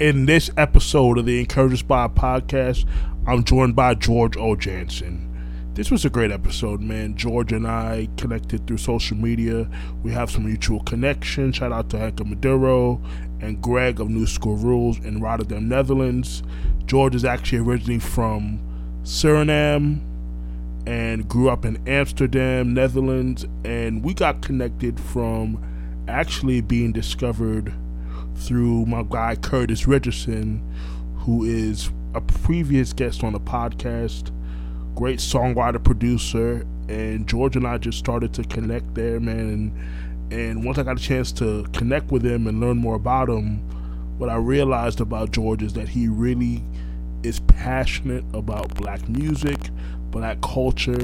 In this episode of the Encourage Inspire podcast, I'm joined by George O'Janssen. This was a great episode, man. George and I connected through social media. We have some mutual connection. Shout out to Henke Maduro and Greg of New School Rules in Rotterdam, Netherlands. George is actually originally from Suriname and grew up in Amsterdam, Netherlands. And we got connected from actually being discovered through my guy Curtis Richardson, who is a previous guest on the podcast, great songwriter producer, and George and I just started to connect there, man. And and once I got a chance to connect with him and learn more about him, what I realized about George is that he really is passionate about black music, black culture,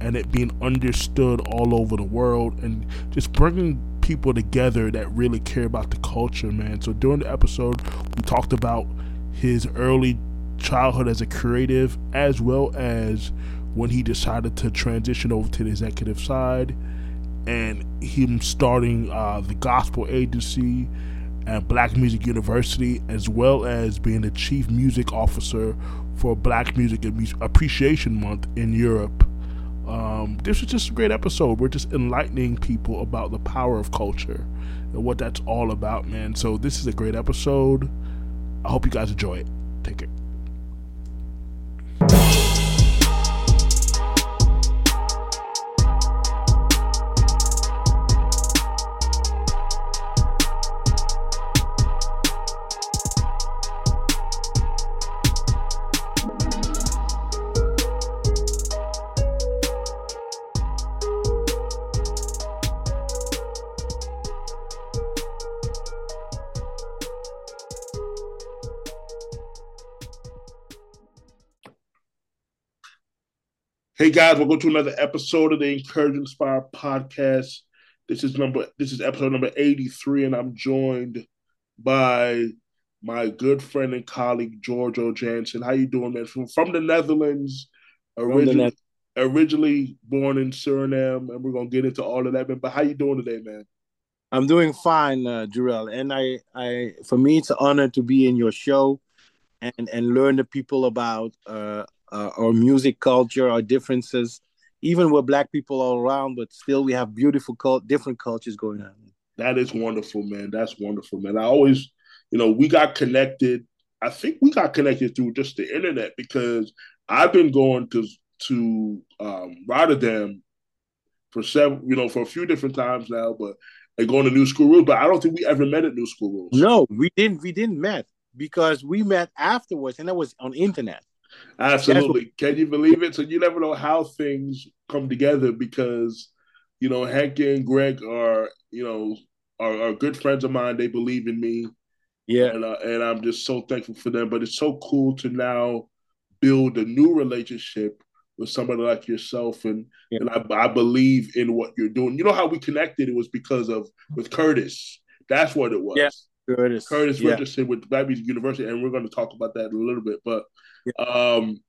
and it being understood all over the world, and just bringing people together that really care about the culture, man. So during the episode, we talked about his early childhood as a creative, as well as when he decided to transition over to the executive side, and him starting uh, the gospel agency and Black Music University, as well as being the chief music officer for Black Music Appreciation Month in Europe. Um, this was just a great episode. We're just enlightening people about the power of culture and what that's all about, man. So this is a great episode. I hope you guys enjoy it. Take care. Hey guys, welcome to another episode of the Encourage Inspire podcast. This is number this is episode number 83, and I'm joined by my good friend and colleague George. Janssen. How you doing, man? From from the Netherlands, originally, the originally born in Suriname, and we're gonna get into all of that, man. But how you doing today, man? I'm doing fine, uh, Jarrell. And I, I, for me, it's an honor to be in your show and and learn the people about uh, uh, our music culture, our differences, even with black people all around, but still we have beautiful cult, different cultures going on. That is wonderful, man. That's wonderful, man. I always, you know, we got connected. I think we got connected through just the internet because I've been going to to um, Rotterdam for several, you know, for a few different times now, but and going to New School Rules. But I don't think we ever met at New School Rules. No, we didn't. We didn't met because we met afterwards, and that was on internet. Absolutely. Can you believe it? So you never know how things come together because, you know, Henke and Greg are, you know, are, are good friends of mine. They believe in me. Yeah. And, uh, and I'm just so thankful for them. But it's so cool to now build a new relationship with somebody like yourself. And, yeah. and I, I believe in what you're doing. You know how we connected? It was because of with Curtis. That's what it was. Yeah. Curtis. Curtis yeah. Richardson with Black Music University, and we're going to talk about that in a little bit. But um,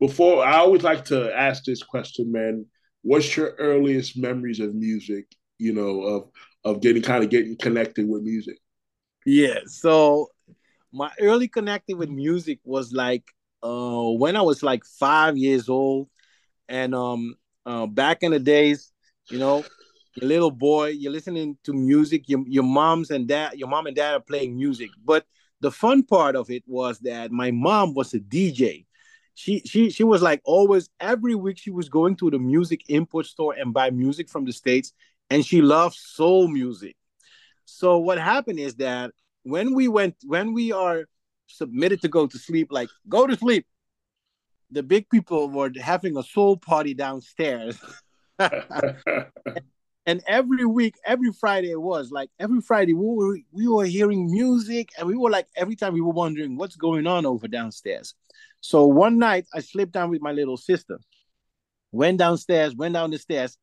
before I always like to ask this question, man. What's your earliest memories of music? You know, of of getting kind of getting connected with music. Yeah. So my early connecting with music was like uh when I was like five years old, and um uh, back in the days, you know, your little boy, you're listening to music. Your your moms and dad, your mom and dad are playing music, but the fun part of it was that my mom was a DJ. She she she was like always every week she was going to the music import store and buy music from the states and she loved soul music. So what happened is that when we went when we are submitted to go to sleep like go to sleep the big people were having a soul party downstairs and every week, every Friday it was like every Friday we were we were hearing music, and we were like every time we were wondering what's going on over downstairs. So one night I slipped down with my little sister, went downstairs, went down the stairs,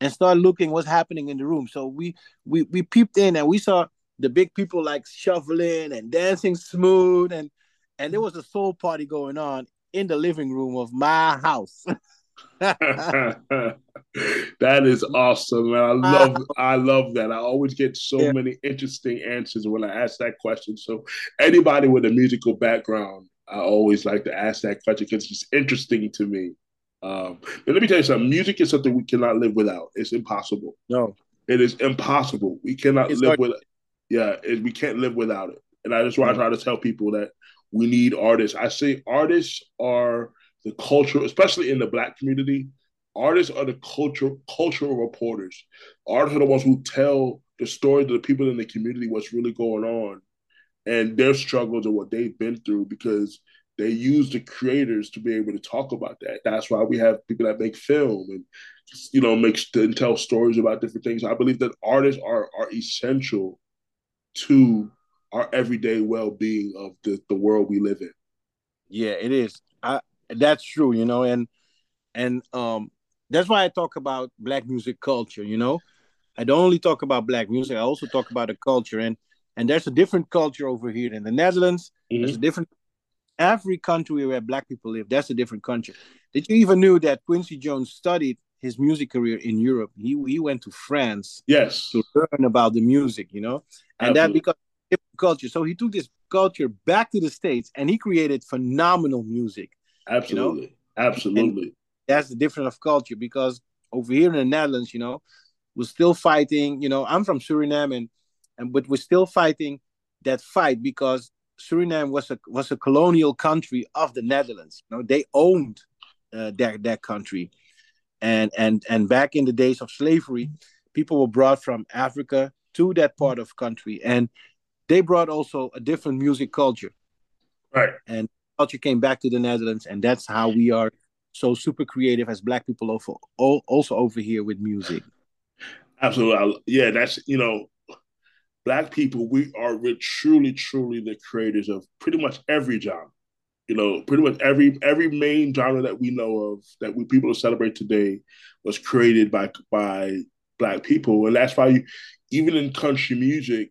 and started looking what's happening in the room. So we we we peeped in and we saw the big people like shuffling and dancing smooth, and and there was a soul party going on in the living room of my house. that is awesome, man. I love I love that. I always get so yeah. many interesting answers when I ask that question. So anybody with a musical background, I always like to ask that question because it's interesting to me. Um, but let me tell you something. Music is something we cannot live without. It's impossible. No, it is impossible. We cannot it's live hard. with it. Yeah, it, we can't live without it. And I just want to try to tell people that we need artists. I say artists are the culture, especially in the black community. Artists are the culture cultural reporters. Artists are the ones who tell the story to the people in the community what's really going on and their struggles and what they've been through because they use the creators to be able to talk about that. That's why we have people that make film and you know make and tell stories about different things. I believe that artists are are essential to our everyday well being of the the world we live in. Yeah, it is. That's true. You know, and and um that's why I talk about black music culture. You know, I don't only talk about black music. I also talk about the culture and and there's a different culture over here in the Netherlands. Mm-hmm. There's a different every country where black people live, that's a different country. Did you even knew that Quincy Jones studied his music career in Europe? He he went to France, yes, to learn about the music, you know, and Absolutely. that because culture. So he took this culture back to the states, and he created phenomenal music. Absolutely, you know? absolutely. And that's the difference of culture because over here in the Netherlands, you know, we're still fighting. You know, I'm from Suriname, and and but we're still fighting that fight because Suriname was a was a colonial country of the Netherlands. You know, they owned uh, that that country, and and and back in the days of slavery, people were brought from Africa to that part of country, and they brought also a different music culture. Right. And culture came back to the Netherlands, and that's how we are so super creative as Black people also also over here with music. Absolutely, yeah. That's you know black people, we are truly, truly the creators of pretty much every genre. You know, pretty much every every main genre that we know of that we people celebrate today was created by by black people, and that's why you, even in country music,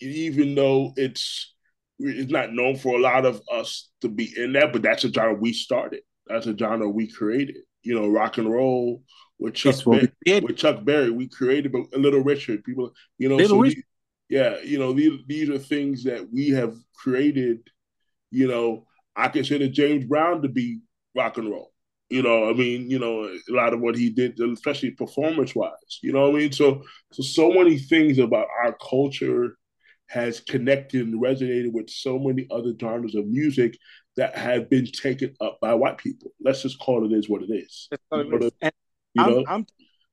even though it's it's not known for a lot of us to be in that, but that's a genre we started. That's a genre we created. You know, rock and roll with Chuck Berry, with Chuck Berry, we created a Little Richard. People, you know, Little so Richard yeah, you know, these these are things that we have created. You know, I consider James Brown to be rock and roll. You know, I mean, you know, a lot of what he did, especially performance wise. You know, I mean, so so so many things about our culture has connected and resonated with so many other genres of music that have been taken up by white people. Let's just call it is what it is. You know, and you I'm,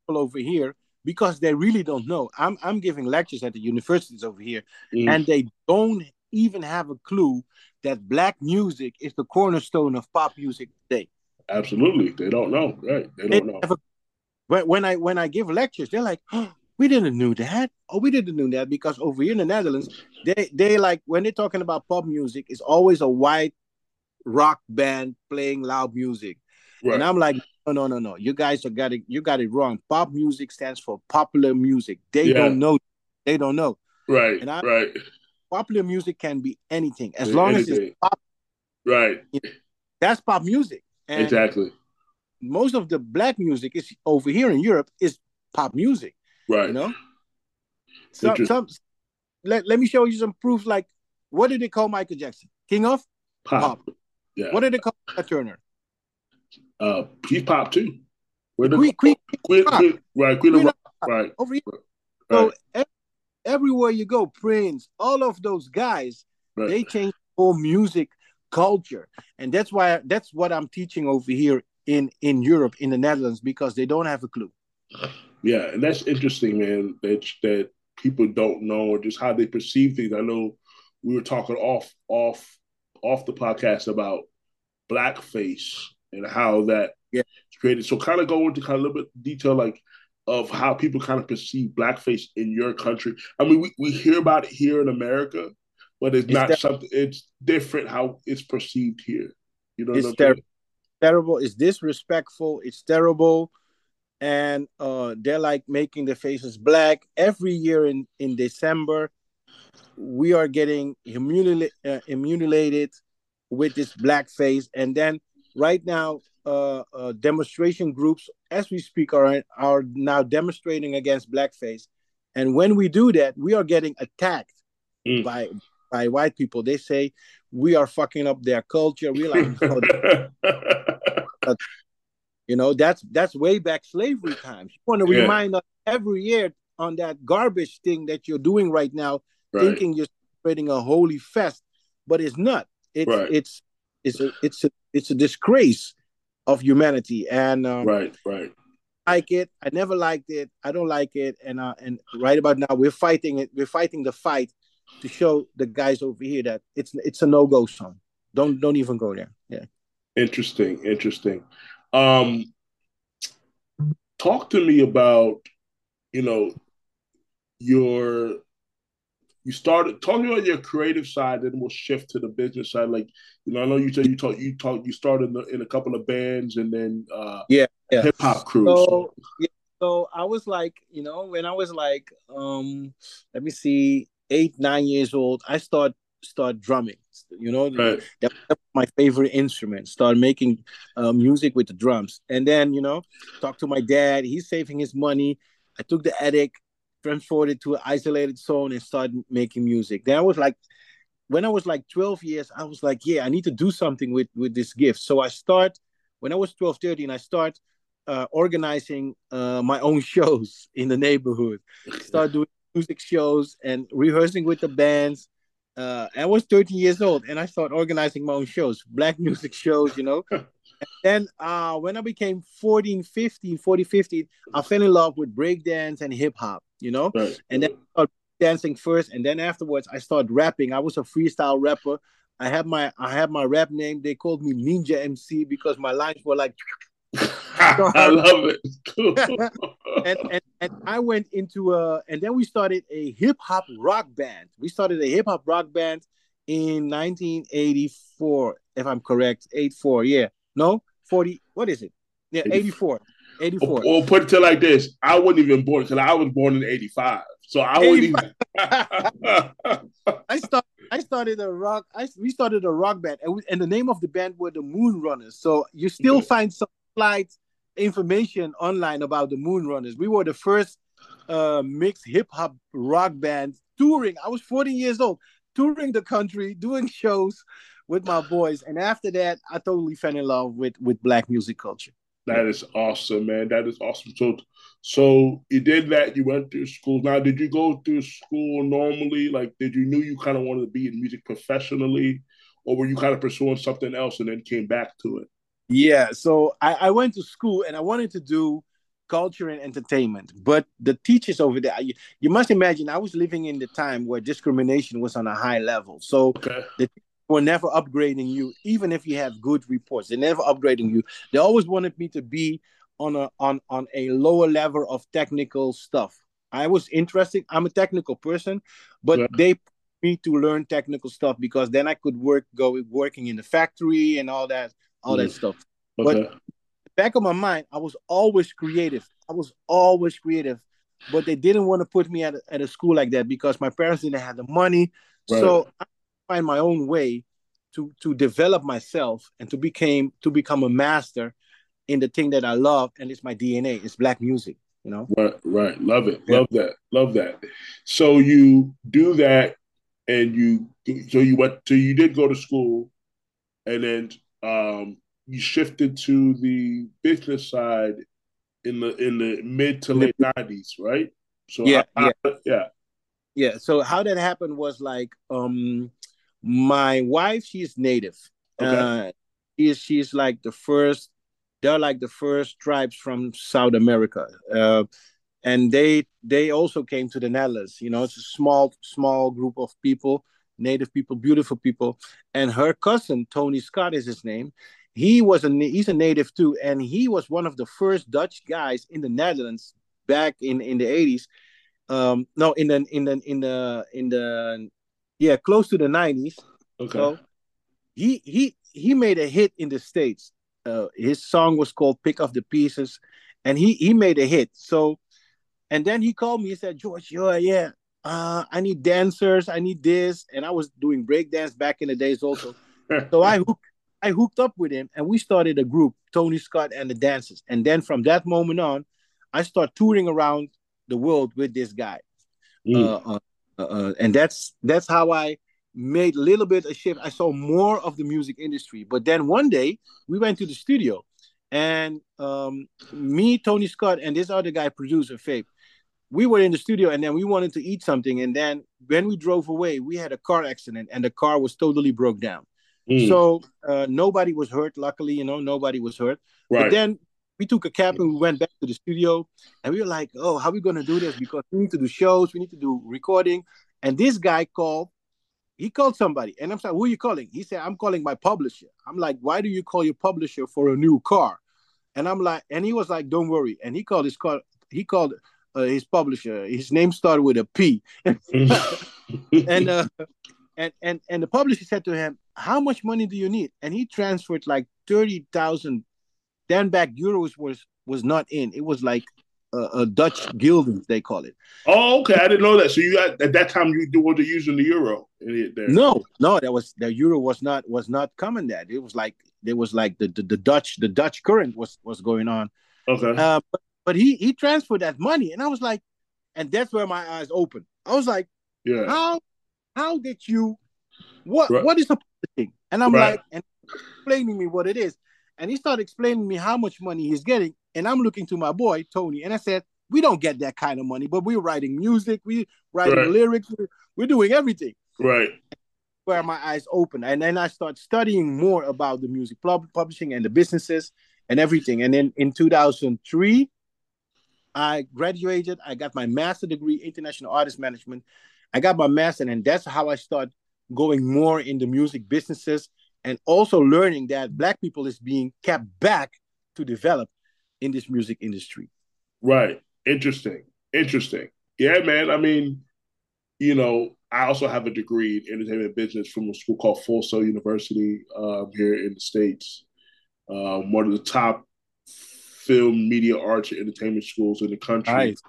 I'm over here because they really don't know. I'm I'm giving lectures at the universities over here, mm. and they don't even have a clue that black music is the cornerstone of pop music today. Absolutely, they don't know. Right, they don't they know. A, when I when I give lectures, they're like, oh, "We didn't know that. Oh, we didn't know that." Because over here in the Netherlands, they they like when they're talking about pop music, it's always a white rock band playing loud music, right. and I'm like, no, no, no, no. You guys are got it. You got it wrong. Pop music stands for popular music. They yeah. don't know. They don't know. Right. And I, right. Popular music can be anything as long anything. as it's pop. Right. That's pop music. And exactly. Most of the black music is over here in Europe is pop music. Right. You know. Some, some, let, let me show you some proof. Like, what did they call Michael Jackson? King of pop. pop. Yeah. What did they call Turner? Uh, he's pop too. Where the Queen, Queen, Queen, Queen, right? Queen, Queen of Rock, right? Over here. Right. So everywhere you go, Prince, all of those guys, right. they change whole music culture, and that's why that's what I'm teaching over here in in Europe, in the Netherlands, because they don't have a clue. Yeah, and that's interesting, man. That that people don't know or just how they perceive things. I know we were talking off off off the podcast about blackface and how that yeah. created. So kind of go into kind of a little bit detail like of how people kind of perceive blackface in your country. I mean, we, we hear about it here in America, but it's, it's not something it's different how it's perceived here. You know it's ter- terrible, it's disrespectful, it's terrible. And uh, they're like making the faces black every year in, in December. We are getting humili- uh, with this black face, and then right now, uh, uh, demonstration groups, as we speak, are are now demonstrating against blackface, and when we do that, we are getting attacked mm. by by white people. They say we are fucking up their culture. We like, you know, that's that's way back slavery times. You want to yeah. remind us every year on that garbage thing that you're doing right now, right. thinking you're creating a holy fest, but it's not. It's right. it's it's a it's a it's a disgrace of humanity. And um, right, right. Like it, I never liked it. I don't like it, and uh, and right about now we're fighting it. We're fighting the fight to show the guys over here that it's it's a no go song. Don't don't even go there. Yeah. Interesting, interesting. Um, talk to me about you know your you started talking about your creative side, then we'll shift to the business side. Like, you know, I know you said you talk you talk you started in, the, in a couple of bands and then uh yeah, yeah. hip hop crew. So, yeah, so I was like, you know, when I was like um let me see, eight, nine years old, I start start drumming. You know, right. that my favorite instrument. Start making uh, music with the drums, and then you know, talk to my dad. He's saving his money. I took the attic, transported to an isolated zone, and started making music. Then I was like, when I was like 12 years, I was like, yeah, I need to do something with with this gift. So I start when I was 12, 13, I start uh, organizing uh, my own shows in the neighborhood. Start doing music shows and rehearsing with the bands. Uh, I was 13 years old and I started organizing my own shows, black music shows, you know. and then uh, when I became 14, 15, 40, 15, I fell in love with breakdance and hip hop, you know. Right. And then I dancing first, and then afterwards I started rapping. I was a freestyle rapper. I had my I had my rap name. They called me Ninja MC because my lines were like I love it. and, and and I went into a and then we started a hip hop rock band. We started a hip hop rock band in 1984, if I'm correct. 84, yeah. No, 40. What is it? Yeah, 84. 84. Or, put it to like this: I wasn't even born because I was born in 85. So I wouldn't even. I started. I started a rock. I we started a rock band, and, we, and the name of the band were the Moon Runners. So you still find some slight information online about the Moonrunners. We were the first uh, mixed hip hop rock band touring. I was 14 years old, touring the country, doing shows with my boys. And after that, I totally fell in love with with black music culture. That is awesome, man. That is awesome. So, so you did that. You went through school. Now, did you go through school normally? Like, did you knew you kind of wanted to be in music professionally, or were you kind of pursuing something else and then came back to it? Yeah, so I, I went to school and I wanted to do culture and entertainment, but the teachers over there, you, you must imagine, I was living in the time where discrimination was on a high level. So okay. the were never upgrading you, even if you have good reports. They're never upgrading you. They always wanted me to be on a on on a lower level of technical stuff. I was interested. I'm a technical person, but yeah. they me to learn technical stuff because then I could work go working in the factory and all that all that stuff. Okay. But back of my mind, I was always creative. I was always creative, but they didn't want to put me at a, at a school like that because my parents didn't have the money. Right. So I find my own way to to develop myself and to became to become a master in the thing that I love, and it's my DNA. It's black music. You know. Right. Right. Love it. Yeah. Love that. Love that. So you do that, and you so you went. So you did go to school, and then um, you shifted to the business side in the in the mid to late nineties, right? So yeah, I, yeah, yeah, yeah. So how that happened was like, um, my wife, she's native. Okay. Uh, she is she's like the first. They're like the first tribes from South America, uh, and they they also came to the Netherlands. You know, it's a small small group of people native people, beautiful people. And her cousin, Tony Scott is his name. He was a he's a native too, and he was one of the first Dutch guys in the Netherlands back in in the 80s. Um, no, in the in the in the in the yeah, close to the 90s. Okay. So he he he made a hit in the States. Uh, his song was called Pick Up the Pieces, and he he made a hit. So and then he called me He said, George, yeah, yeah, uh, I need dancers, I need this, and I was doing breakdance back in the days also. so I hook, I hooked up with him and we started a group, Tony Scott and the Dancers. And then from that moment on, I start touring around the world with this guy. Mm. Uh, uh, uh, uh, and that's that's how I made a little bit of shift. I saw more of the music industry. But then one day we went to the studio and um, me, Tony Scott, and this other guy, producer Faith, we were in the studio and then we wanted to eat something. And then when we drove away, we had a car accident and the car was totally broke down. Mm. So uh, nobody was hurt. Luckily, you know, nobody was hurt. Right. But then we took a cab and we went back to the studio and we were like, oh, how are we going to do this? Because we need to do shows, we need to do recording. And this guy called, he called somebody. And I'm like, who are you calling? He said, I'm calling my publisher. I'm like, why do you call your publisher for a new car? And I'm like, and he was like, don't worry. And he called his car, he called uh, his publisher. His name started with a P. and uh, and and and the publisher said to him, "How much money do you need?" And he transferred like thirty thousand. Then back euros was was not in. It was like a, a Dutch guildings they call it. Oh, okay. I didn't know that. So you got at that time you were using the euro there. No, no, that was the euro was not was not coming. That it was like there was like the, the, the Dutch the Dutch current was was going on. Okay. Uh, but, but he he transferred that money, and I was like, and that's where my eyes opened. I was like, yeah, how how did you what right. what is the thing? And I'm right. like, and explaining me what it is, and he started explaining me how much money he's getting, and I'm looking to my boy Tony, and I said, we don't get that kind of money, but we're writing music, we writing right. lyrics, we're, we're doing everything. Right where my eyes open and then i start studying more about the music publishing and the businesses and everything and then in 2003 i graduated i got my master degree international artist management. I got my master and that's how i started going more in the music businesses and also learning that black people is being kept back to develop in this music industry. Right. Interesting. Interesting. Yeah man. I mean you know I also have a degree in entertainment business from a school called Full Sail University um, here in the States. Um, one of the top film, media, arts, and entertainment schools in the country. Nice.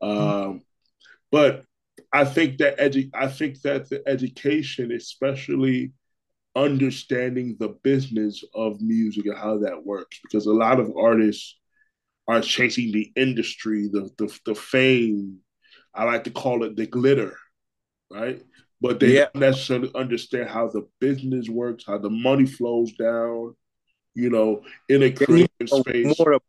Um, but I think that edu- I think that the education, especially understanding the business of music and how that works, because a lot of artists are chasing the industry, the the, the fame. I like to call it the glitter right? But they yeah. don't necessarily understand how the business works, how the money flows down, you know, in a creative space. More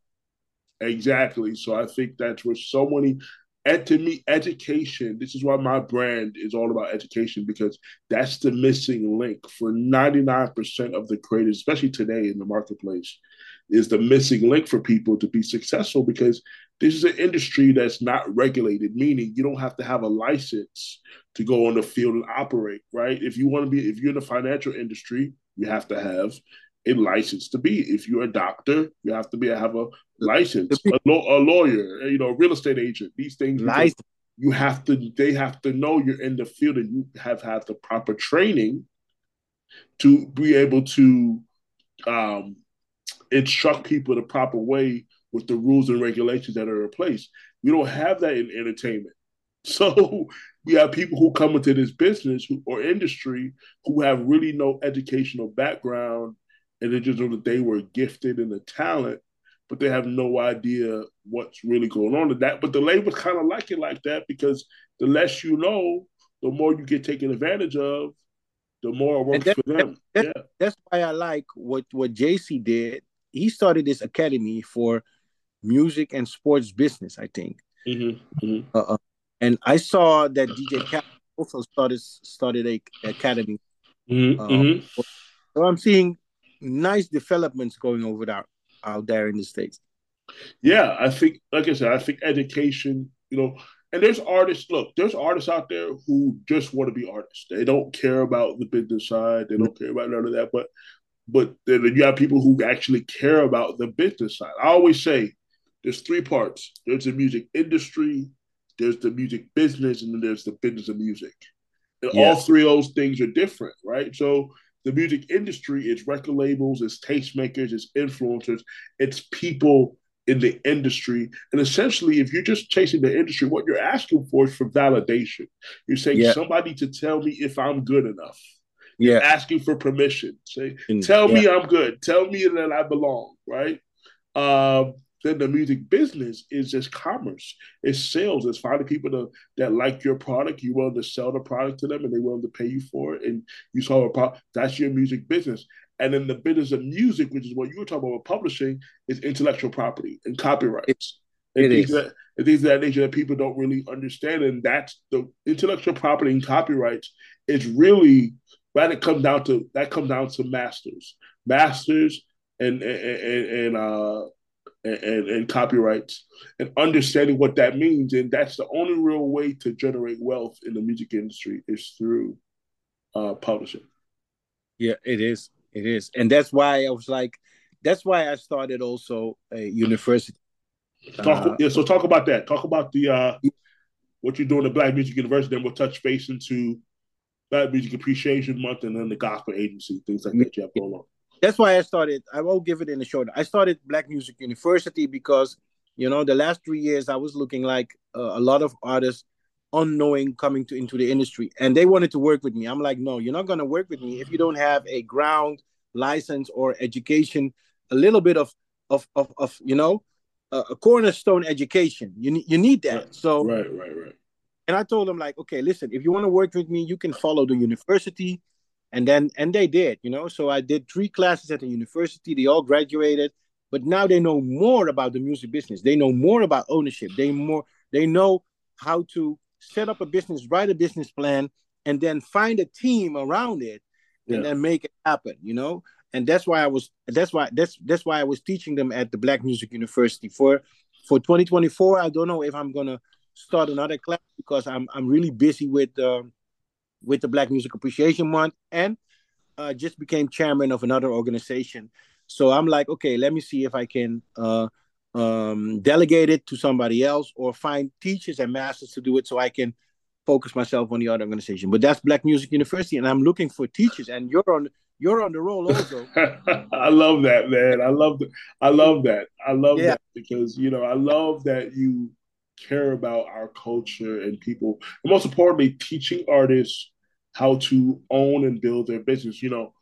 exactly. So I think that's where so many and to me, education, this is why my brand is all about education because that's the missing link for 99% of the creators, especially today in the marketplace, is the missing link for people to be successful because this is an industry that's not regulated, meaning you don't have to have a license to go on the field and operate, right? If you want to be, if you're in the financial industry, you have to have a license to be. If you're a doctor, you have to be have a license. A, a lawyer, you know, a real estate agent. These things, you have to. They have to know you're in the field and you have had the proper training to be able to um, instruct people the proper way with the rules and regulations that are in place. We don't have that in entertainment. So we have people who come into this business who, or industry who have really no educational background and they just know that they were gifted in the talent, but they have no idea what's really going on with that. But the labels kind of like it like that because the less you know, the more you get taken advantage of, the more it works that, for them. That, yeah. That's why I like what what Jay Z did. He started this academy for music and sports business, I think. Mm-hmm, mm-hmm. Uh, uh and I saw that DJ Cap also started started a academy. Mm-hmm, mm-hmm. So I'm seeing nice developments going over there out there in the states. Yeah, I think, like I said, I think education, you know, and there's artists. Look, there's artists out there who just want to be artists. They don't care about the business side. They don't care about none of that. But but then you have people who actually care about the business side. I always say there's three parts. There's the music industry, there's the music business, and then there's the business of music. And yeah. all three of those things are different, right? So the music industry is record labels, it's tastemakers, it's influencers, it's people in the industry. And essentially, if you're just chasing the industry, what you're asking for is for validation. You're saying yeah. somebody to tell me if I'm good enough. yeah, asking for permission. Say, tell yeah. me I'm good. Tell me that I belong. Right. Um, then the music business is just commerce. It's sales. It's finding people to, that like your product. You willing to sell the product to them, and they willing to pay you for it. And you saw a product. That's your music business. And then the business of music, which is what you were talking about publishing, is intellectual property and copyrights. It, and things That, and things of that nature that people don't really understand. And that's the intellectual property and copyrights is really right. It comes down to that comes down to masters, masters, and and and, and uh and, and, copyrights and understanding what that means. And that's the only real way to generate wealth in the music industry is through uh, publishing. Yeah, it is. It is. And that's why I was like, that's why I started also a university. Talk, uh, yeah, so talk about that. Talk about the uh, what you're doing at Black Music University, then we'll touch base into Black Music Appreciation Month and then the Gospel Agency, things like that you have going on that's why I started. I won't give it in the short. I started Black Music University because you know the last three years I was looking like uh, a lot of artists unknowing coming to into the industry, and they wanted to work with me. I'm like, no, you're not going to work with me if you don't have a ground license or education, a little bit of of of, of you know a, a cornerstone education. You you need that. Right. So right, right, right. And I told them like, okay, listen, if you want to work with me, you can follow the university and then and they did you know? So i did three classes at the university. They all graduated but now they know more about the music business. They know more about ownership. They more they know how to set up a business write a business plan and then find a team around it and yeah. then make it happen you know? And that's why i was that's why that's that's why i was teaching them at the black music university. For for 2024 i don't know if i'm gonna start another class because i'm i'm really busy with um, with the Black Music Appreciation Month and uh, just became chairman of another organization. So I'm like, okay, let me see if I can uh, um, delegate it to somebody else or find teachers and masters to do it so I can focus myself on the other organization. But that's Black Music University, and I'm looking for teachers. And you're on you're on the roll also. I love that, man. I love that. I love that. I love yeah. that because you know I love that you care about our culture and people, and most importantly, teaching artists how to own and build their business. You know,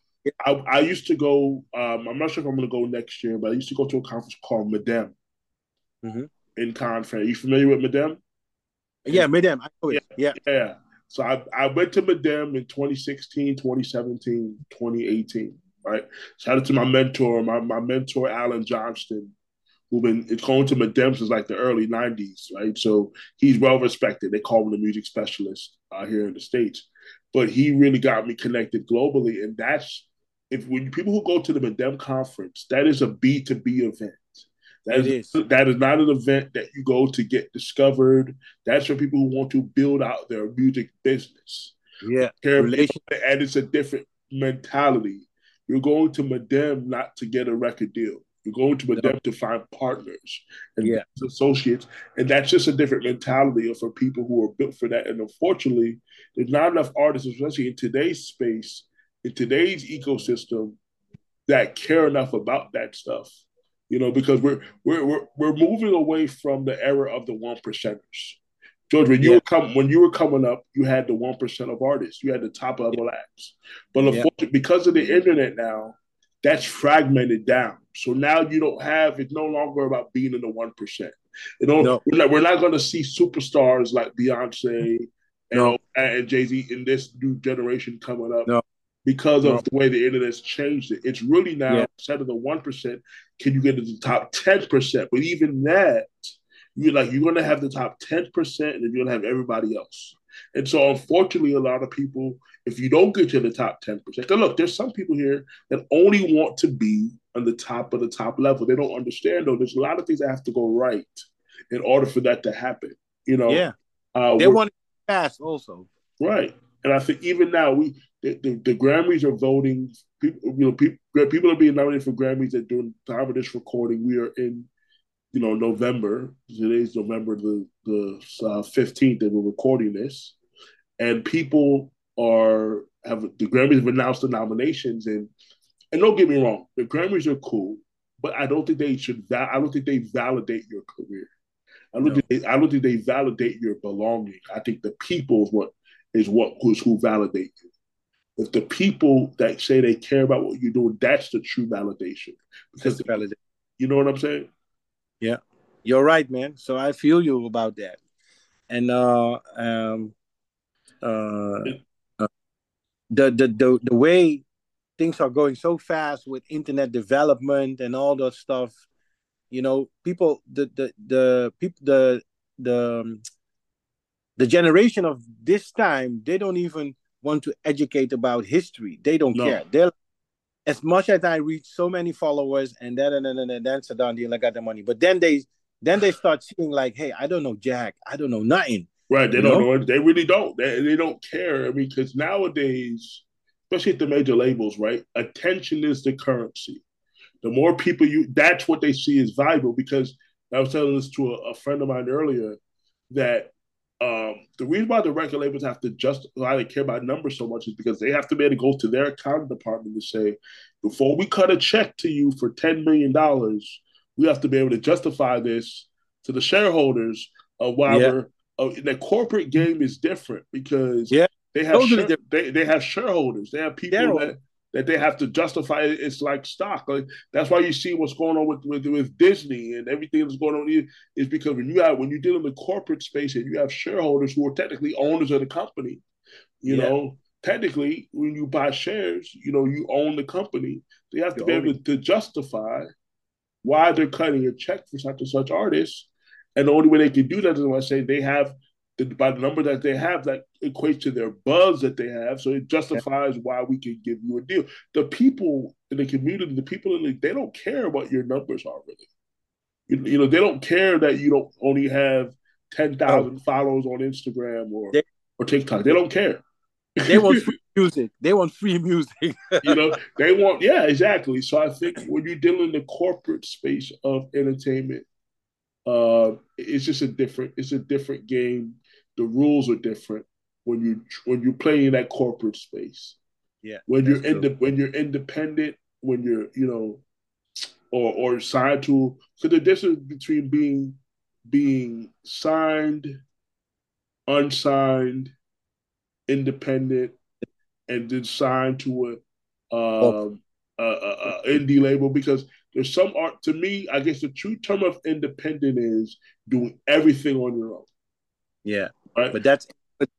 I, I used to go. Um, I'm not sure if I'm going to go next year, but I used to go to a conference called Midem mm-hmm. in Conference. Are you familiar with Midem? Yeah, Midem. I know it. Yeah, yeah. yeah. So I, I went to Midem in 2016, 2017, 2018. Right. Shout out to my mentor, my, my mentor Alan Johnston, who been going to Midem since like the early 90s, right? So he's well respected. They call him the music specialist uh, here in the States but he really got me connected globally. And that's if when people who go to the Midem conference, that is a B two B event. That is, is, that is not an event that you go to get discovered. That's for people who want to build out their music business. Yeah, and it's a different mentality. You're going to Midem not to get a record deal. You're going to Midem to find partners and yeah. associates, and that's just a different mentality for people who are built for that. And unfortunately, there's not enough artists, especially in today's space, in today's ecosystem, that care enough about that stuff. You know, because we're we're we're, we're moving away from the era of the one percenters. George, when you yeah. were come when you were coming up, you had the one percent of artists. You had the top level acts. But yeah. because of the internet now, that's fragmented down. So now you don't have it's no longer about being in the one percent. You know, no. we're not, we're not going to see superstars like Beyonce and, no. and Jay Z in this new generation coming up. No. Because of the way the internet's changed it, it's really now yeah. instead of the one percent, can you get to the top ten percent? But even that, you're like you're going to have the top ten percent, and then you're going to have everybody else. And so, unfortunately, a lot of people, if you don't get to the top 10%, look, there's some people here that only want to be on the top of the top level. They don't understand, though, there's a lot of things that have to go right in order for that to happen. You know, yeah. Uh, they want to fast also. Right. And I think even now, we the, the, the Grammys are voting. People, you know, people, people are being nominated for Grammys that during the time of this recording, we are in you know, November. Today's November the the fifteenth uh, that we're recording this, and people are have the Grammys have announced the nominations, and and don't get me wrong, the Grammys are cool, but I don't think they should. I don't think they validate your career. I don't no. think they, I don't think they validate your belonging. I think the people is what is what who's who validate you. If the people that say they care about what you're doing, that's the true validation. Because That's valid. you know what I'm saying? Yeah, you're right, man. So I feel you about that. And uh, um, uh, the, the the the way things are going so fast with internet development and all that stuff, you know, people the the the people the the um, the generation of this time they don't even want to educate about history. They don't No. care. They're as much as I reach so many followers and then and then and then that's a done deal. I got the money. But then they then they start seeing like, hey, I don't know Jack. I don't know nothing. Right. They You don't know? know. They really don't. They, they don't care. I mean, because nowadays, especially at the major labels, right? Attention is the currency. The more people you, that's what they see as valuable. Because I was telling this to a, a friend of mine earlier that um, the reason why the record labels have to just why they care about numbers so much is because they have to be able to go to their accounting department and say, before we cut a check to you for ten million dollars, we have to be able to justify this to the shareholders of why Yeah. we're. Uh, the corporate game is different because Yeah. they have share- they, they have shareholders. They have people that that they have to justify it. It's like stock. Like that's why you see what's going on with, with, with Disney and everything that's going on is because when you have when you deal in the corporate space and you have shareholders who are technically owners of the company, you Yeah. know, technically when you buy shares, you know, you own the company. They have to You be able to justify why they're cutting a check for such and such artists. And the only way they can do that is when I say they have the, by the number that they have that equates to their buzz that they have. So it justifies why we can give you a deal. The people in the community, the people in the, they don't care what your numbers are really. You, you know, they don't care that you don't only have 10,000 followers on Instagram or, They- or TikTok. They don't care. They want free music. They want free music. you know, they want, yeah, exactly. So I think when you're dealing in the corporate space of entertainment, uh, it's just a different, it's a different game. The rules are different when you when you play in that corporate space. yeah. When you're true. inde- when you're independent, when you're you know, or or signed to, so the difference between being being signed, unsigned, independent, and then signed to a um, a, a, a indie label because there's some art to me. I guess the true term of independent is doing everything on your own, Yeah. right? But that's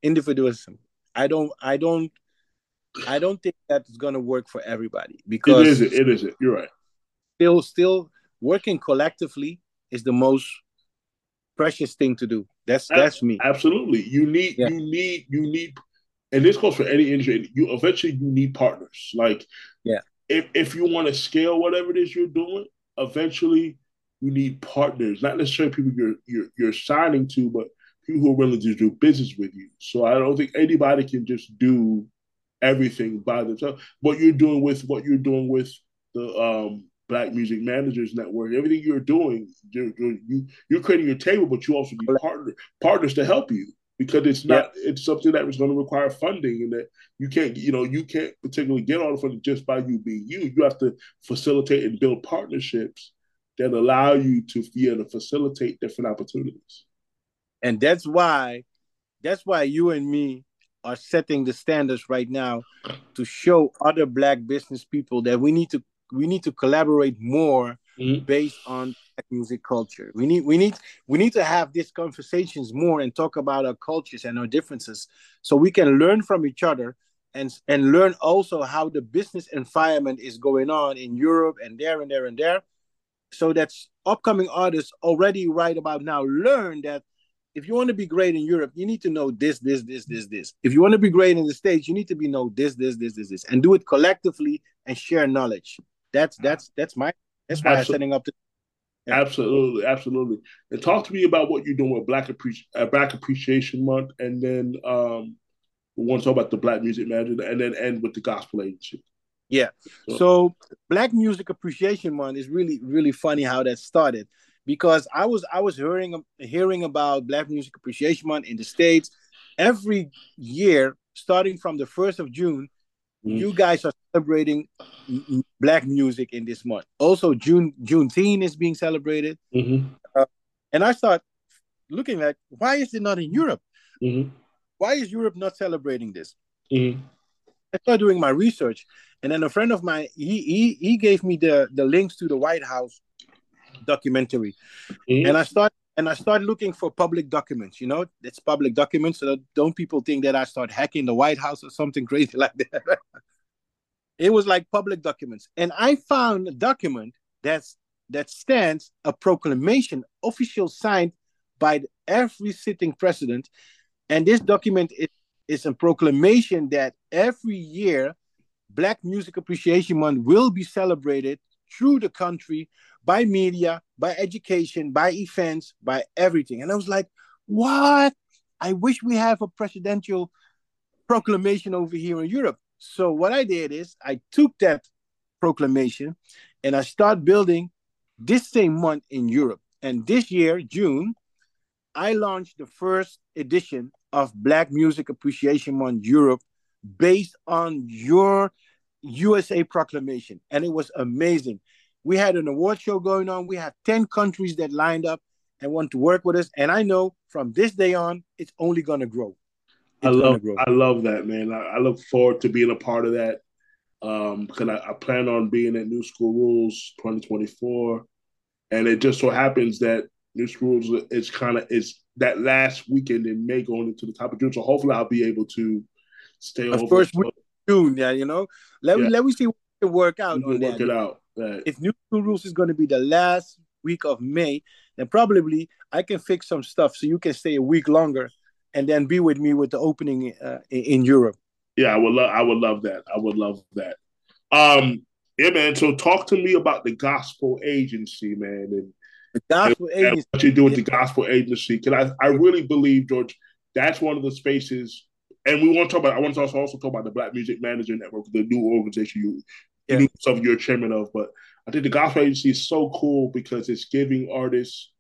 individualism. I don't I don't I don't think that's gonna work for everybody because isn't. It isn't. You're right. still still working collectively is the most precious thing to do. That's that's me. Absolutely. You need. Yeah. You need. You need. And this goes for any industry. You eventually you need partners. Like, Yeah. If if you want to scale whatever it is you're doing, eventually you need partners. Not necessarily people you're you're you're signing to, but people who are willing to do business with you. So I don't think anybody can just do everything by themselves. What you're doing with what you're doing with the um, Black Music Managers Network, everything you're doing, you're, you're, you, you're creating your table, but you also need partner, partners to help you because it's not it's something that is going to require funding and that you can't you know you can't particularly get all the funding just by you being you. You have to facilitate and build partnerships that allow you to be able to facilitate different opportunities. And that's why that's why you and me are setting the standards right now to show other black business people that we need to we need to collaborate more Mhm. based on music culture. We need we need we need to have these conversations more and talk about our cultures and our differences so we can learn from each other and and learn also how the business environment is going on in Europe and there and there and there so that upcoming artists already right about now learn that if you want to be great in Europe, you need to know this, this, this, this, this. If you want to be great in the States, you need to be know this, this, this, this, this, and do it collectively and share knowledge. That's that's that's my that's why setting up the Yeah. Absolutely, absolutely. And talk to me about what you're doing with Black Appreci- uh, Black Appreciation Month, and then um, we want to talk about the Black Music Manager, and then end with the Gospel Agency. Yeah. So- So Black Music Appreciation Month is really really funny how that started because I was I was hearing hearing about Black Music Appreciation Month in the States every year starting from the 1st of June Mhm. you guys are celebrating black music in this month. Also June Juneteenth is being celebrated Mm-hmm. and I start looking at why is it not in Europe? Mm-hmm. Why is Europe not celebrating this? Mm-hmm. I started doing my research, and then a friend of mine he he he gave me the the links to the White House documentary, mm-hmm. and I started and I started looking for public documents. You know, it's public documents, so don't people think that I start hacking the White House or something crazy like that. it was like public documents, and I found a document that's that stands a proclamation official signed by every sitting president, and this document is, is a proclamation that every year Black Music Appreciation Month will be celebrated through the country by media, by education, by events, by everything. And I was like, what? I wish we have a presidential proclamation over here in Europe. So what I did is I took that proclamation and I start building this same month in Europe. And this year, June, I launched the first edition of Black Music Appreciation Month Europe based on your USA proclamation. And it was amazing. We had an award show going on. We have 10 countries that lined up and want to work with us. And I know from this day on, it's only going to grow. It's I love, grow. I love that, man. I, I, look forward to being a part of that. Um, because I, I plan on being at New School Rules 2024, and it just so happens that New School Rules is kind of is that last weekend in May going into the top of June. So hopefully, I'll be able to stay over. First week June, yeah, you know. Let yeah. let me see what can work out work that. it out. Right. If New School Rules is going to be the last week of May, then probably I can fix some stuff so you can stay a week longer and then be with me with the opening uh, in Europe. Yeah, I would love. I would love that. I would love that. Um, yeah, man. So talk to me about the Gospel Agency, man, and the Gospel and, Agency. And what you do with the Gospel Agency? Because I, I really believe, George, that's one of the spaces. And we want to talk about. I want to also, also talk about the Black Music Manager Network, the new organization you yeah. you know, you're chairman of. But I think the gospel agency is so cool because it's giving artists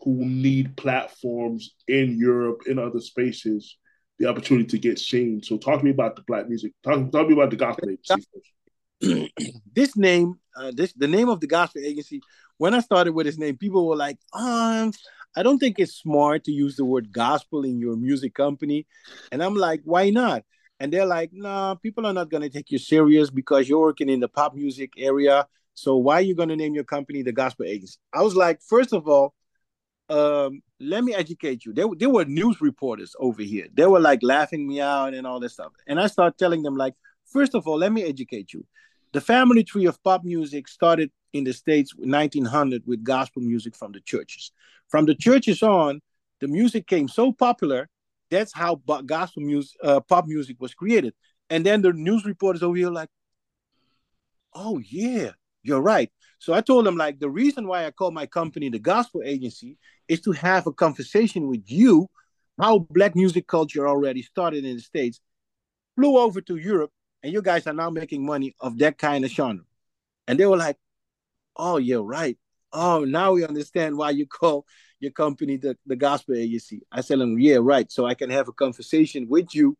who need platforms in Europe, in other spaces, the opportunity to get seen. So talk to me about the black music. Talk, talk to me about the gospel agency. this name, uh, this the name of the gospel agency. When I started with this name, people were like, um, I don't think it's smart to use the word gospel in your music company. And I'm like, why not? And they're like, "Nah, people are not going to take you serious because you're working in the pop music area. So why are you going to name your company the Gospel Agency?" I was like, first of all, um, let me educate you. There, there were news reporters over here. They were like laughing me out and all this stuff. And I started telling them, like, first of all, let me educate you. The family tree of pop music started in the States 1900 with gospel music from the churches. From the churches on, the music came so popular that's how gospel music, uh, pop music was created. And then the news reporters over here like, oh yeah, you're right. So I told them like the reason why I call my company the Gospel Agency is to have a conversation with you how black music culture already started in the states, flew over to Europe, and you guys are now making money of that kind of genre. And they were like, oh, you're right. Oh, now we understand why you call your company the, the gospel agency. I said, them, yeah, right. So I can have a conversation with you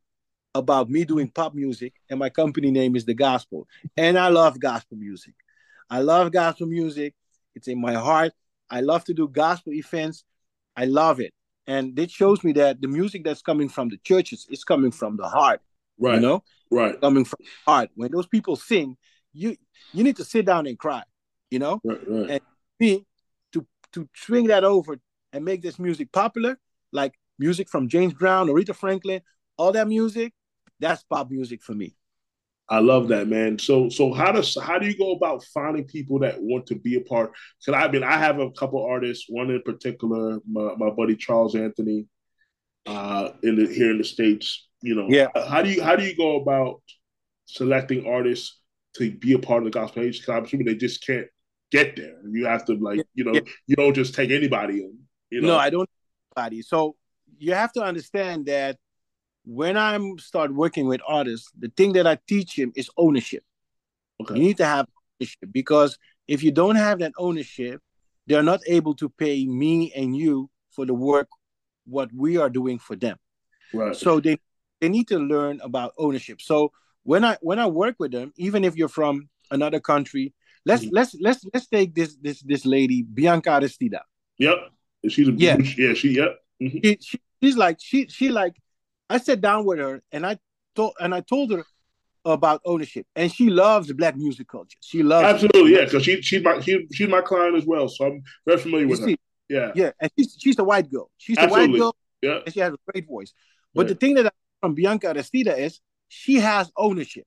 about me doing pop music, and my company name is the gospel. And I love gospel music. I love gospel music. It's in my heart. I love to do gospel events. I love it. And it shows me that the music that's coming from the churches is coming from the heart. Right. You know? Right. Coming from the heart. When those people sing, you you need to sit down and cry, you know? Right, right. And me to to swing that over and make this music popular, like music from James Brown, Aretha Franklin, all that music, that's pop music for me. I love that, man. So, so how does how do you go about finding people that want to be a part? Because I mean, I have a couple artists. One in particular, my, my buddy Charles Anthony, uh, in the here in the states. You know, yeah. How do you how do you go about selecting artists to be a part of the gospel age? Because I'm assuming they just can't get there. You have to like, you know, yeah. you don't just take anybody in. You know? No, I don't anybody. So you have to understand that when I'm start working with artists, the thing that I teach him is ownership. Okay. You need to have ownership because if you don't have that ownership, they're not able to pay me and you for the work what we are doing for them. Right. So they they need to learn about ownership. So when I when I work with them, even if you're from another country, let's mm-hmm. let's let's let's take this this this lady Bianca Aristida. Yep. She's a yeah, yeah, she yep. Mm-hmm. She, she, she's like she she like I sat down with her and I told and I told her, about ownership, and she loves black music culture. She loves absolutely, it. yeah, because she she's my she, she's my client as well, so I'm very familiar with her. Yeah, yeah, and she's she's a white girl. She's a white girl. Yeah, and she has a great voice. But yeah. the thing that I from Bianca Aristida is she has ownership.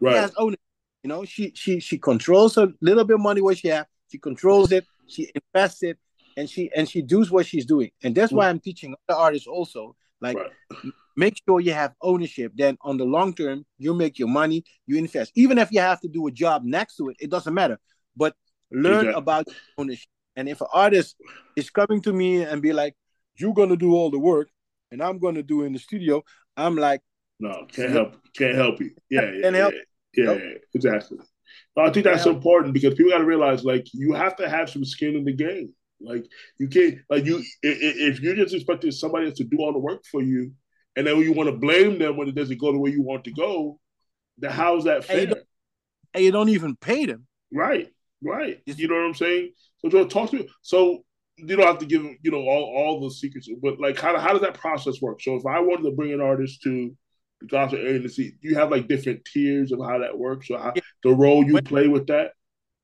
Right. She has ownership. You know, she she she controls a little bit of money what she has. She controls it. She invests it, and she and she does what she's doing. And that's why I'm teaching other artists also. Like, right. make sure you have ownership. Then on the long term, you make your money. You invest, even if you have to do a job next to it. It doesn't matter. But learn exactly. about ownership. And if an artist is coming to me and be like, "You're gonna do all the work," and I'm gonna do in the studio, I'm like, no, can't help, can't help you. Yeah, yeah, help. yeah, yeah, yeah, exactly. But I think that's important because people got to realize, like, you have to have some skin in the game. Like, you can't, like, you if you're just expecting somebody else to do all the work for you, and then you want to blame them when it doesn't go the way you want to go, then how's that fair? And you don't, and you don't even pay them. Right, right. You know what I'm saying? So, talk to me. So, you don't have to give you know all, all the secrets, but like how, how does that process work? So if I wanted to bring an artist to the gospel agency, you have like different tiers of how that works, or how, yeah. the role you play with that.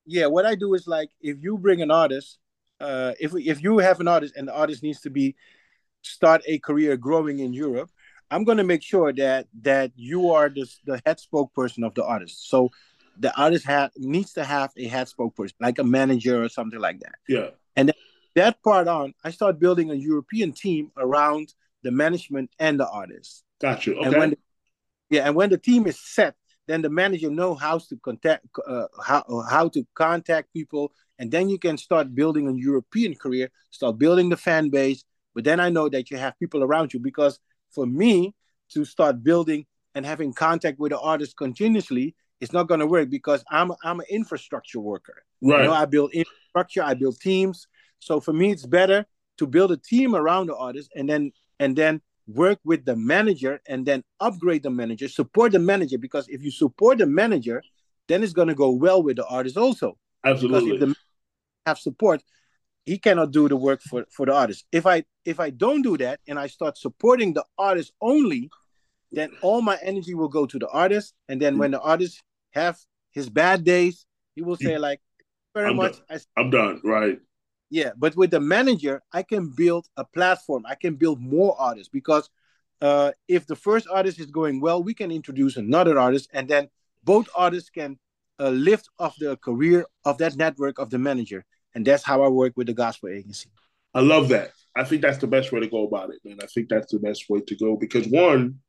Yeah, what I do is like if you bring an artist, uh, if if you have an artist and the artist needs to be start a career growing in Europe, I'm going to make sure that that you are the the head spokesperson of the artist. So the artist have needs to have a head spokesperson, like a manager or something like that. Yeah. And then that part on, I start building a European team around the management and the artist. Gotcha. Okay. And when the, yeah, and when the team is set, then the manager know how to contact uh, how how to contact people, and then you can start building a European career, start building the fan base. But then I know that you have people around you because for me to start building and having contact with the artist continuously, it's not going to work because I'm I'm an infrastructure worker. Right. You know, I build infrastructure, I build teams, so for me, it's better to build a team around the artist and then and then work with the manager and then upgrade the manager, support the manager because if you support the manager, then it's going to go well with the artist also. Absolutely. Because if the have support, he cannot do the work for for the artist. If I if I don't do that and I start supporting the artist only, then all my energy will go to the artist. And then when the artist have his bad days, he will say like, "Very I'm much, done. I, am done." Right. Yeah, but with the manager, I can build a platform. I can build more artists because uh, if the first artist is going well, we can introduce another artist, and then both artists can uh, lift off the career of that network of the manager. And that's how I work with the gospel agency. I love that. I think that's the best way to go about it, man. I think that's the best way to go because one,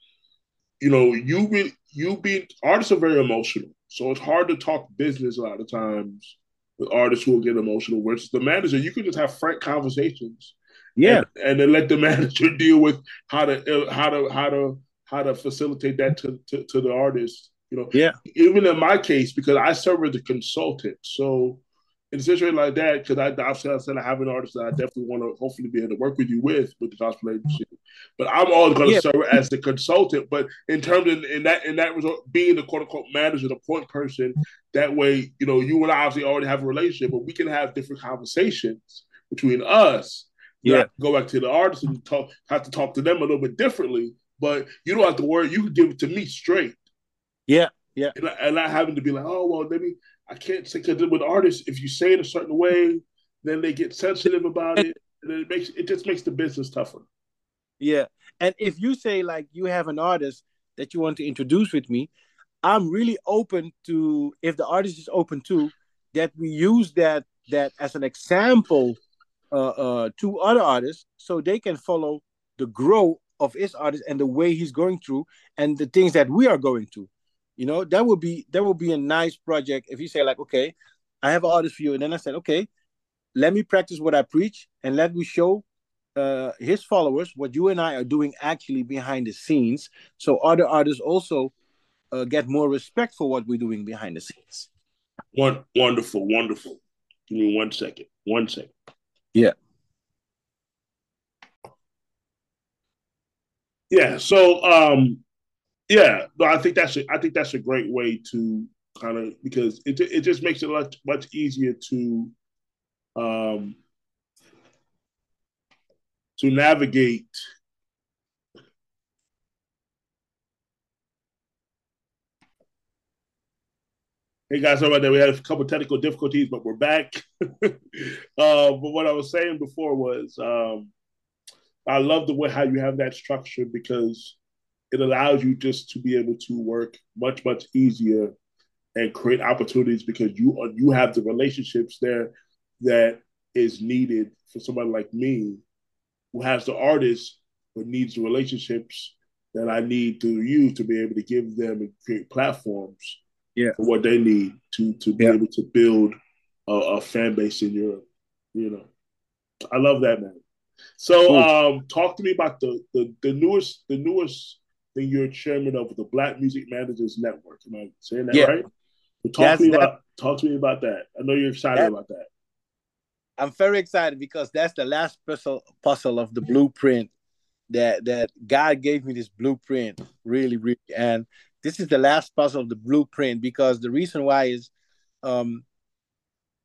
you know, you be you be artists are very emotional, so it's hard to talk business a lot of times with artists who will get emotional. Versus the manager, you can just have frank conversations. Yeah, and, and then let the manager deal with how to uh, how to how to how to facilitate that to, to, to the artist. You know, yeah. Even in my case, because I serve as a consultant, so in a situation like that, because I obviously I said I have an artist that I definitely want to hopefully be able to work with you with with the gospel agency. But I'm always going to yeah. serve as the consultant. But in terms of in that in that result, being the quote unquote manager, the point person, that way, you know, you and I obviously already have a relationship, but we can have different conversations between us. Yeah, go back to the artist and talk. Have to talk to them a little bit differently, but you don't have to worry. You can give it to me straight. Yeah, yeah, and, and not having to be like, oh well, let me I can't say because with artists, if you say it a certain way, then they get sensitive about it, and it makes it just makes the business tougher. Yeah, and if you say like you have an artist that you want to introduce with me, I'm really open to if the artist is open to that we use that that as an example uh, uh, to other artists so they can follow the growth of his artist and the way he's going through and the things that we are going through. You know, that would be that would be a nice project if you say like, okay, I have all this for you, and then I said, okay, let me practice what I preach, and let me show uh, his followers what you and I are doing actually behind the scenes, so other artists also uh, get more respect for what we're doing behind the scenes. One wonderful, wonderful. Give me one second. One second. Yeah. Yeah. So um yeah, no, I think that's a, I think that's a great way to kind of because it it just makes it much much easier to um to navigate Hey guys, sorry about that. We had a couple technical difficulties, but we're back. uh, but what I was saying before was, um, I love the way how you have that structure because it allows you just to be able to work much much easier and create opportunities because you are, you have the relationships there that is needed for somebody like me who has the artist but needs the relationships that I need to use to be able to give them and create platforms yeah. for what they need to to be yeah. able to build a, a, fan base in Europe. You know, I love that man. So, cool. um, talk to me about the, the the newest the newest thing you're chairman of the Black Music Managers Network. Am I saying that yeah. right? So talk that's, to me about talk to me about that. I know you're excited that, about that. I'm very excited because that's the last puzzle puzzle of the blueprint that that God gave me this blueprint really really and this is the last puzzle of the blueprint because the reason why is um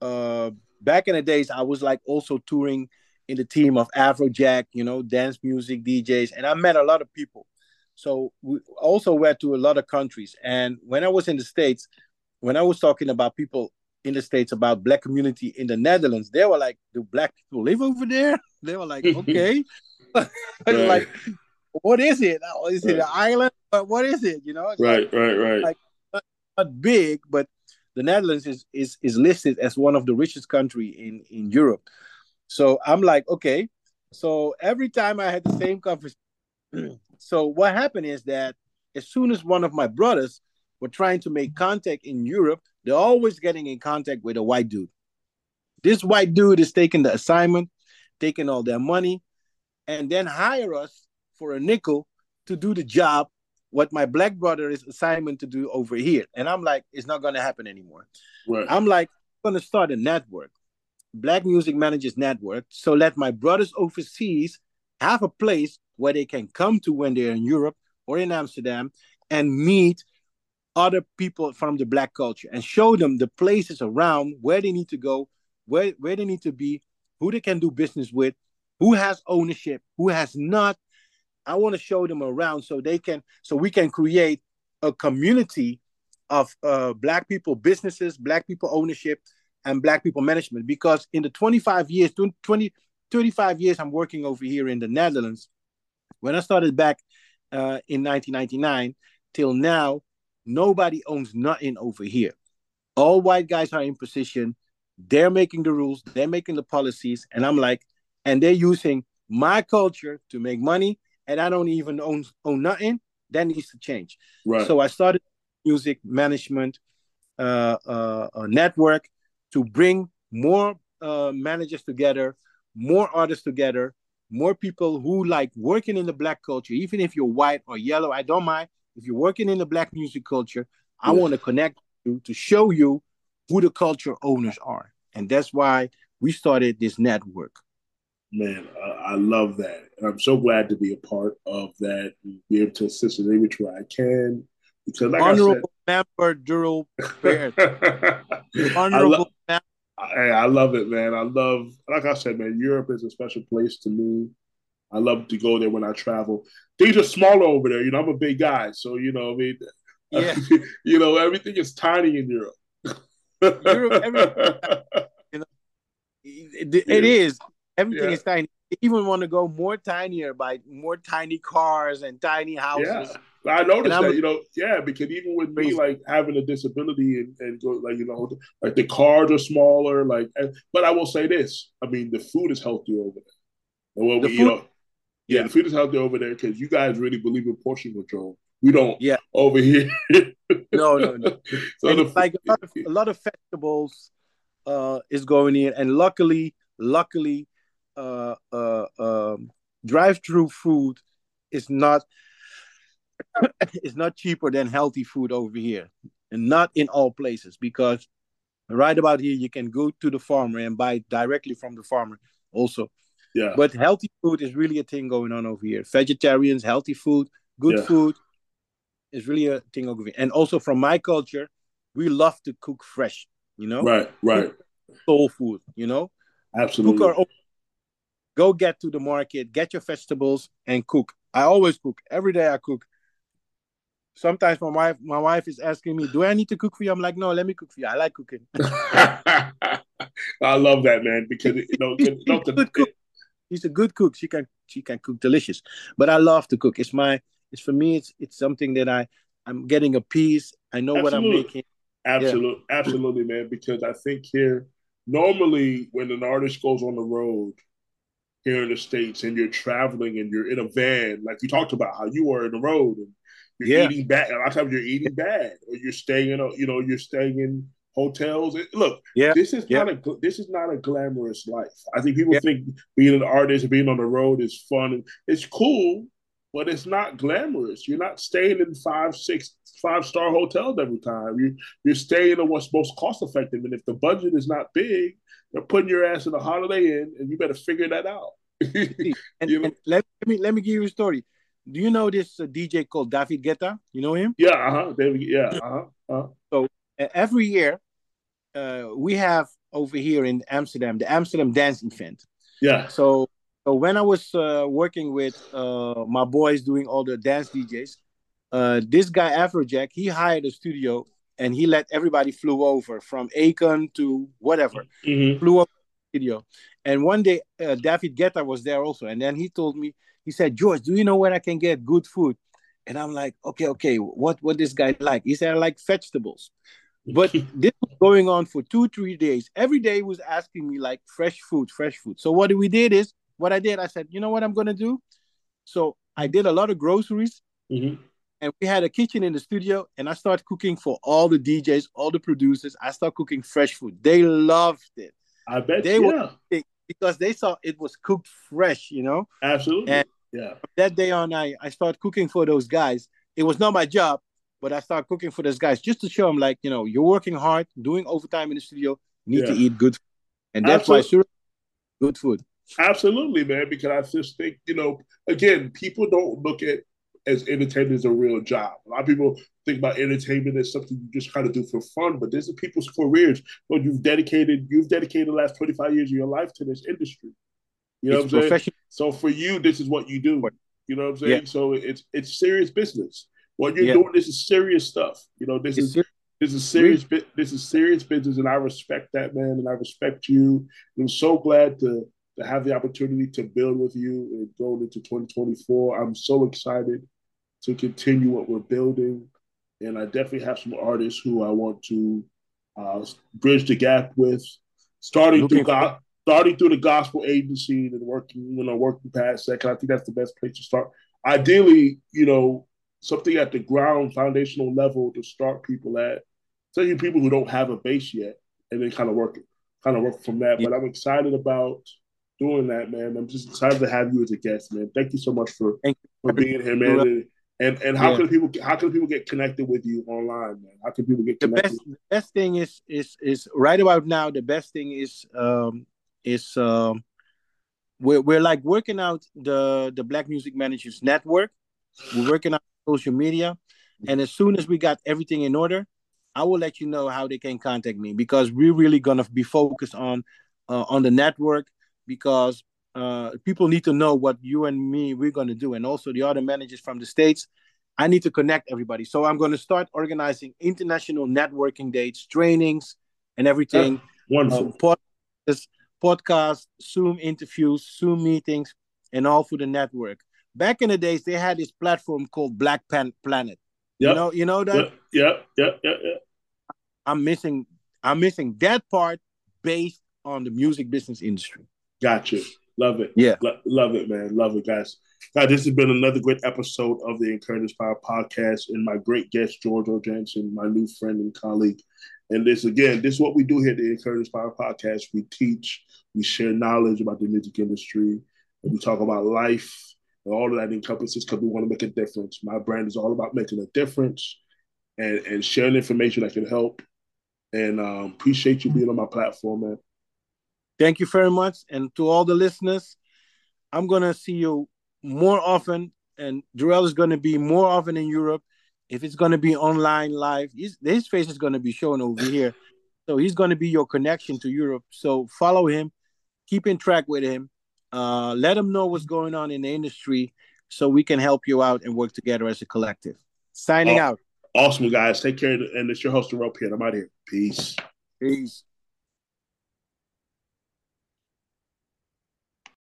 uh back in the days I was like also touring in the team of Afrojack, you know, dance music DJs and I met a lot of people. So we also went to a lot of countries and when I was in the states when I was talking about people in the states about black community in the Netherlands, they were like, "Do black people live over there?" They were like, "Okay." like, what is it? Is is it an island? But what is it? You know? right, like, right, right. Like not, not, big, but the Netherlands is is is listed as one of the richest country in in Europe. So I'm like, okay. So every time I had the same conversation. so what happened is that as soon as one of my brothers were trying to make contact in Europe, they're always getting in contact with a white dude. This white dude is taking the assignment, taking all their money, and then hire us for a nickel to do the job what my black brother is assignment to do over here. And I'm like, it's not gonna happen anymore. Right. I'm like, I'm gonna start a network, Black Music Managers Network, so let my brothers overseas have a place where they can come to when they're in Europe or in Amsterdam and meet other people from the black culture and show them the places around where they need to go, where, where they need to be, who they can do business with, who has ownership, who has not. I want to show them around so they can, so we can create a community of uh, black people businesses, black people ownership, and black people management. Because in the 25 years, 20, 35 years I'm working over here in the Netherlands, when I started back uh, in 1999 till now, nobody owns nothing over here. All white guys are in position. They're making the rules, they're making the policies. And I'm like, and they're using my culture to make money, and I don't even own own nothing. That needs to change. Right. So I started music management uh, uh, network to bring more uh, managers together, more artists together, more people who like working in the black culture. Even if you're white or yellow, I don't mind. If you're working in the black music culture, I want to connect you to show you who the culture owners are, and that's why we started this network man, I, I, love that. And I'm so glad to be a part of that and be able to assist in any which way I can. Because like Honorable I said, member Dural Honorable I, I, love it, man. I love like I said, man, Europe is a special place to me. I love to go there when I travel. Things are smaller over there. You know, I'm a big guy, so you know, I mean, yeah. you know, everything is tiny in Europe. Europe, everything, you know, it, is. Everything yeah. is tiny. They even want to go more tinier by more tiny cars and tiny houses. Yeah. I noticed that, you know, yeah, because even with me, like having a disability and, and go, like, you know, like the cars are smaller, like, and, but I will say this I mean, the food is healthier over there. And the we, food, you know, yeah, yeah, the food is healthier over there because you guys really believe in portion control. We don't, yeah, over here. no, no, no. so the, like a lot, of, a lot of festivals uh, is going in, and luckily, luckily, uh, uh, um, drive-through food is not is not cheaper than healthy food over here, and not in all places because right about here you can go to the farmer and buy directly from the farmer also. Yeah. But healthy food is really a thing going on over here. Vegetarians, healthy food, good yeah. food is really a thing over here. And also from my culture, we love to cook fresh. You know. Right. Right. Soul food. You know. Absolutely. Cook our own Go get to the market, get your vegetables, and cook. I always cook. Every day I cook. Sometimes my wife my wife is asking me, "Do I need to cook for you?" I'm like, "No, let me cook for you. I like cooking." I love that man because you know, She's a good cook. She's a good cook. She can she can cook delicious. But I love to cook. It's my it's for me. It's it's something that I I'm getting a piece. I know what I'm making. Absolutely, yeah. absolutely, man. Because I think here normally when an artist goes on the road here in the states and you're traveling and you're in a van, like you talked about how you were in the road and you're yeah. eating bad. A lot of times you're eating bad, or you're staying in a, you know, you're staying in hotels. Look, yeah, this is yeah. not a this is not a glamorous life. I think people yeah. think being an artist, being on the road is fun and it's cool, but it's not glamorous. You're not staying in five, six, five star hotels every time. You you're staying in what's most cost effective. And if the budget is not big, they're putting your ass in a Holiday Inn, and you better figure that out. and, you know? and let, let, me let me give you a story. Do you know this uh, DJ called David Guetta? You know him? Yeah, uh huh. David, yeah, uh huh. So uh, every year, uh, we have over here in Amsterdam the Amsterdam Dance Event. Yeah. So so when I was uh, working with uh, my boys doing all the dance DJs, uh, this guy Afrojack, he hired a studio and he let everybody flew over from Akon to whatever, mm-hmm. flew over studio. And one day, uh, David Guetta was there also, and then he told me, he said, "George, do you know where I can get good food?" And I'm like, "Okay, okay, what what this guy like?" He said, "I like vegetables." But this was going on for two, three days. Every day he was asking me like fresh food, fresh food. So what we did is, what I did, I said, you know what I'm gonna do? So I did a lot of groceries. Mm-hmm and we had a kitchen in the studio and i started cooking for all the djs all the producers i started cooking fresh food they loved it i bet they yeah. were because they saw it was cooked fresh you know absolutely and yeah that day on i i started cooking for those guys it was not my job but i started cooking for those guys just to show them like you know you're working hard doing overtime in the studio you need yeah. to eat good food. and that's absolutely. why good food absolutely man because i just think you know again people don't look at as entertainment is a real job. A lot of people think about entertainment as something you just kind of do for fun, but these are people's careers. But you've dedicated you've dedicated the last 25 years of your life to this industry. You know it's what I'm saying? So for you, this is what you do. You know what I'm saying? Yeah. So it's it's serious business. What you're yeah. doing this is serious stuff. You know, this it's is this is serious this is serious business, and I respect that man, and I respect you. I'm so glad to to have the opportunity to build with you and go into 2024. I'm so excited to continue what we're building. And I definitely have some artists who I want to uh, bridge the gap with, starting through go- starting through the gospel agency and working when I'm working past that. Cause I think that's the best place to start. Ideally, you know, something at the ground foundational level to start people at. Tell you people who don't have a base yet, and then kind of work kind of work from that. Yeah. But I'm excited about doing that, man. I'm just excited to have you as a guest, man. Thank you so much for for being here, man. And and how yeah. can people how can people get connected with you online, man? How can people get connected? The best, the best thing is is is right about now. The best thing is um is um we're we're like working out the the Black Music Managers Network. We're working out social media, and as soon as we got everything in order, I will let you know how they can contact me because we're really gonna be focused on uh, on the network because uh, people need to know what you and me we're going to do, and also the other managers from the states. I need to connect everybody, so I'm going to start organizing international networking dates, trainings, and everything. Yeah, wonderful. Um, podcasts, podcast, Zoom interviews, Zoom meetings, and all for the network. Back in the days, they had this platform called Black Pan Planet. Yep. You know, you know that. Yeah, yeah, yeah, yeah. I'm missing. I'm missing that part based on the music business industry. Gotcha. Love it. Yeah. Lo- love it, man. Love it, guys. Guys, this has been another great episode of the Encourage Power podcast and my great guest, George O'Janssen, my new friend and colleague. And this, again, this is what we do here at the Encourage Power podcast. We teach, we share knowledge about the music industry, and we talk about life and all of that encompasses because we want to make a difference. My brand is all about making a difference and, and sharing information that can help. And um, appreciate you being on my platform, man. Thank you very much. And to all the listeners, I'm going to see you more often. And Jarrell is going to be more often in Europe. If it's going to be online live, his, his face is going to be shown over here. So he's going to be your connection to Europe. So follow him, keep in track with him, uh, let him know what's going on in the industry so we can help you out and work together as a collective. Signing out. Awesome, guys. Take care. And it's your host, Rope here. I'm out here. Peace. Peace.